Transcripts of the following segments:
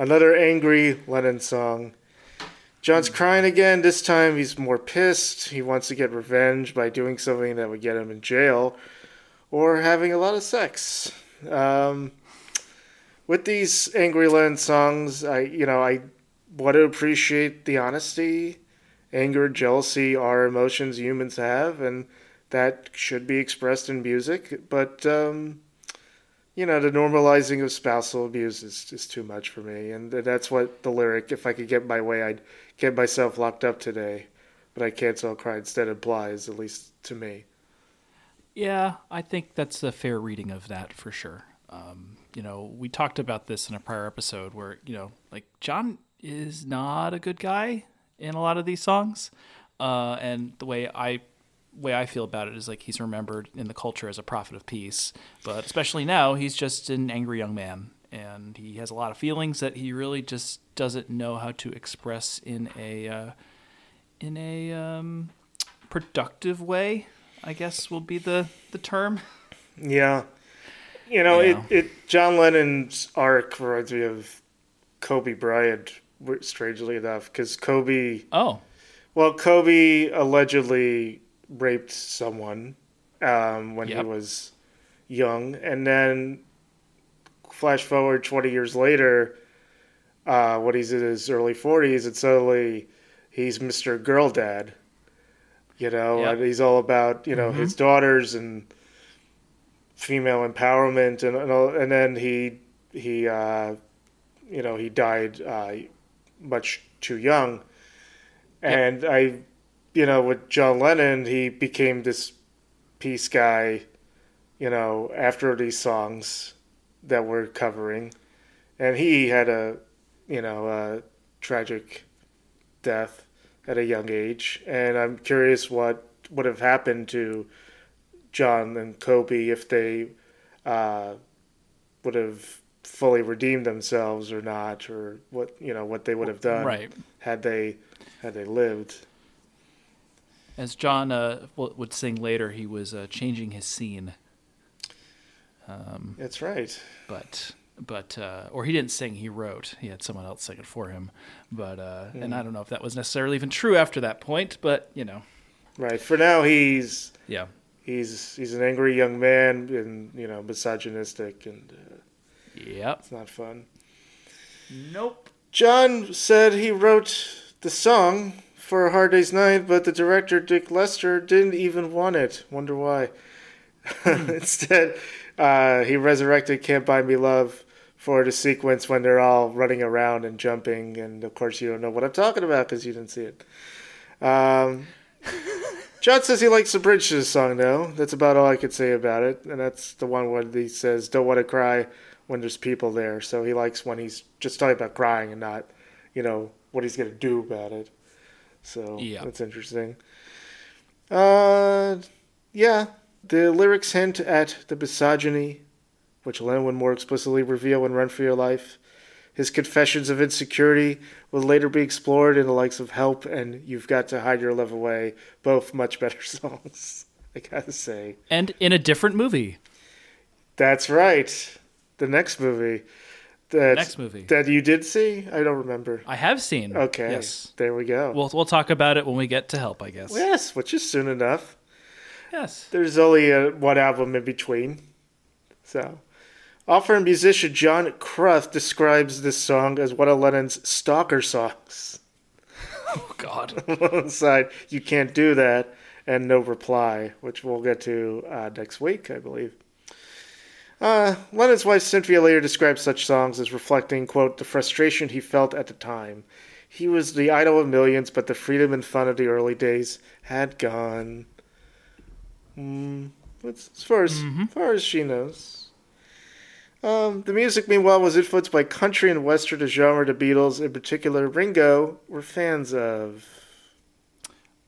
Another angry Lennon song. John's crying again. This time he's more pissed. He wants to get revenge by doing something that would get him in jail or having a lot of sex. Um, with these angry Lennon songs, I you know I want to appreciate the honesty. Anger, jealousy are emotions humans have, and that should be expressed in music. But um, you know, the normalizing of spousal abuse is, is too much for me. And that's what the lyric, if I could get my way, I'd get myself locked up today. But I can't, so I'll cry instead implies, at least to me. Yeah, I think that's a fair reading of that for sure. Um, you know, we talked about this in a prior episode where, you know, like John is not a good guy in a lot of these songs. Uh, and the way I way I feel about it is like he's remembered in the culture as a prophet of peace, but especially now he's just an angry young man and he has a lot of feelings that he really just doesn't know how to express in a uh, in a um, productive way. I guess will be the the term. Yeah, you know, yeah. it it John Lennon's arc reminds me of Kobe Bryant. Strangely enough, because Kobe. Oh. Well, Kobe allegedly raped someone um, when yep. he was young, and then flash forward twenty years later, uh, when he's in his early forties, and suddenly he's Mister Girl Dad. You know, yep. and he's all about you know mm-hmm. his daughters and female empowerment, and and, all, and then he he uh, you know he died uh, much too young, and yep. I you know, with John Lennon, he became this peace guy, you know, after these songs that we're covering. And he had a, you know, a tragic death at a young age. And I'm curious what would have happened to John and Kobe if they uh, would have fully redeemed themselves or not, or what you know what they would have done right. had they had they lived. As John uh, would sing later, he was uh, changing his scene. Um, That's right. But but uh, or he didn't sing; he wrote. He had someone else sing it for him. But mm. and I don't know if that was necessarily even true after that point. But you know, right. For now, he's yeah. He's he's an angry young man and you know misogynistic and uh, yep. it's not fun. Nope. John said he wrote the song for A Hard Day's Night, but the director, Dick Lester, didn't even want it. Wonder why. Instead, uh, he resurrected Can't Buy Me Love for the sequence when they're all running around and jumping. And of course, you don't know what I'm talking about because you didn't see it. Um, John says he likes the bridge to the song, though. That's about all I could say about it. And that's the one where he says, Don't want to cry when there's people there. So he likes when he's just talking about crying and not, you know, what he's going to do about it. So yeah. that's interesting. Uh, yeah, the lyrics hint at the misogyny, which Lennon would more explicitly reveal in Run for Your Life. His confessions of insecurity will later be explored in the likes of Help and You've Got to Hide Your Love Away, both much better songs, I gotta say. And in a different movie. That's right. The next movie that next movie that you did see? I don't remember. I have seen. Okay. Yes. There we go. We'll we'll talk about it when we get to help, I guess. Yes, which is soon enough. Yes. There's only a, one album in between. So, author musician John Kruth describes this song as one of Lennon's stalker songs. Oh God. One side, you can't do that, and no reply, which we'll get to uh, next week, I believe. Uh, Lennon's wife Cynthia later described such songs as reflecting, quote, the frustration he felt at the time. He was the idol of millions, but the freedom and fun of the early days had gone. Mm, as far as, mm-hmm. far as she knows. Um, the music, meanwhile, was influenced by country and western, genre the Beatles, in particular Ringo, were fans of.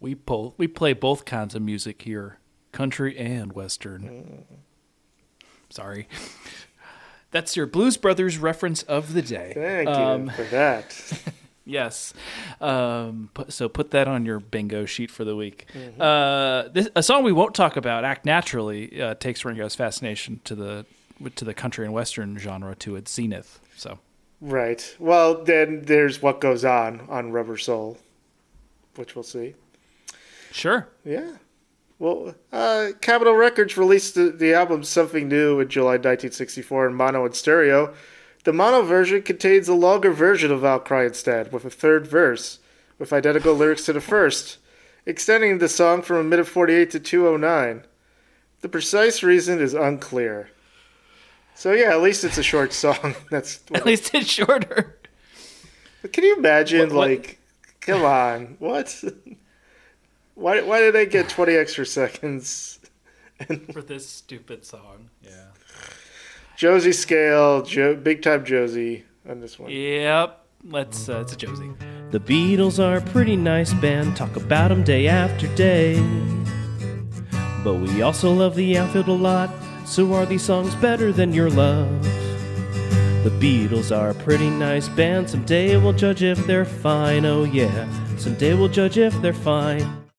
We pull, we play both kinds of music here, country and western. Mm. Sorry. That's your Blues Brothers reference of the day. Thank you Um, for that. Yes. Um, so put that on your bingo sheet for the week. Mm-hmm. Uh, this, a song we won't talk about, "Act Naturally," uh, takes Ringo's fascination to the to the country and western genre to its zenith. So right. Well, then there's What Goes On on Rubber Soul, which we'll see. sure. Yeah. Well, uh, Capitol Records released the, the album Something New in July 1964 in mono and stereo. The mono version contains a longer version of I'll Cry Instead, with a third verse, with identical lyrics to the first, extending the song from a minute 48 to 209. The precise reason is unclear. So yeah, at least it's a short song. That's At least it's shorter. But Can you imagine, What- what- like, come on, what? why, why did they get 20 extra seconds? for this stupid song. Yeah. Josie Scale, jo- big time Josie on this one. Yep. Let's. Uh, it's a Josie. The Beatles are a pretty nice band, talk about 'em day after day. But we also love the outfield a lot, so are these songs better than your love? The Beatles are a pretty nice band, someday we'll judge if they're fine, oh yeah. Someday we'll judge if they're fine.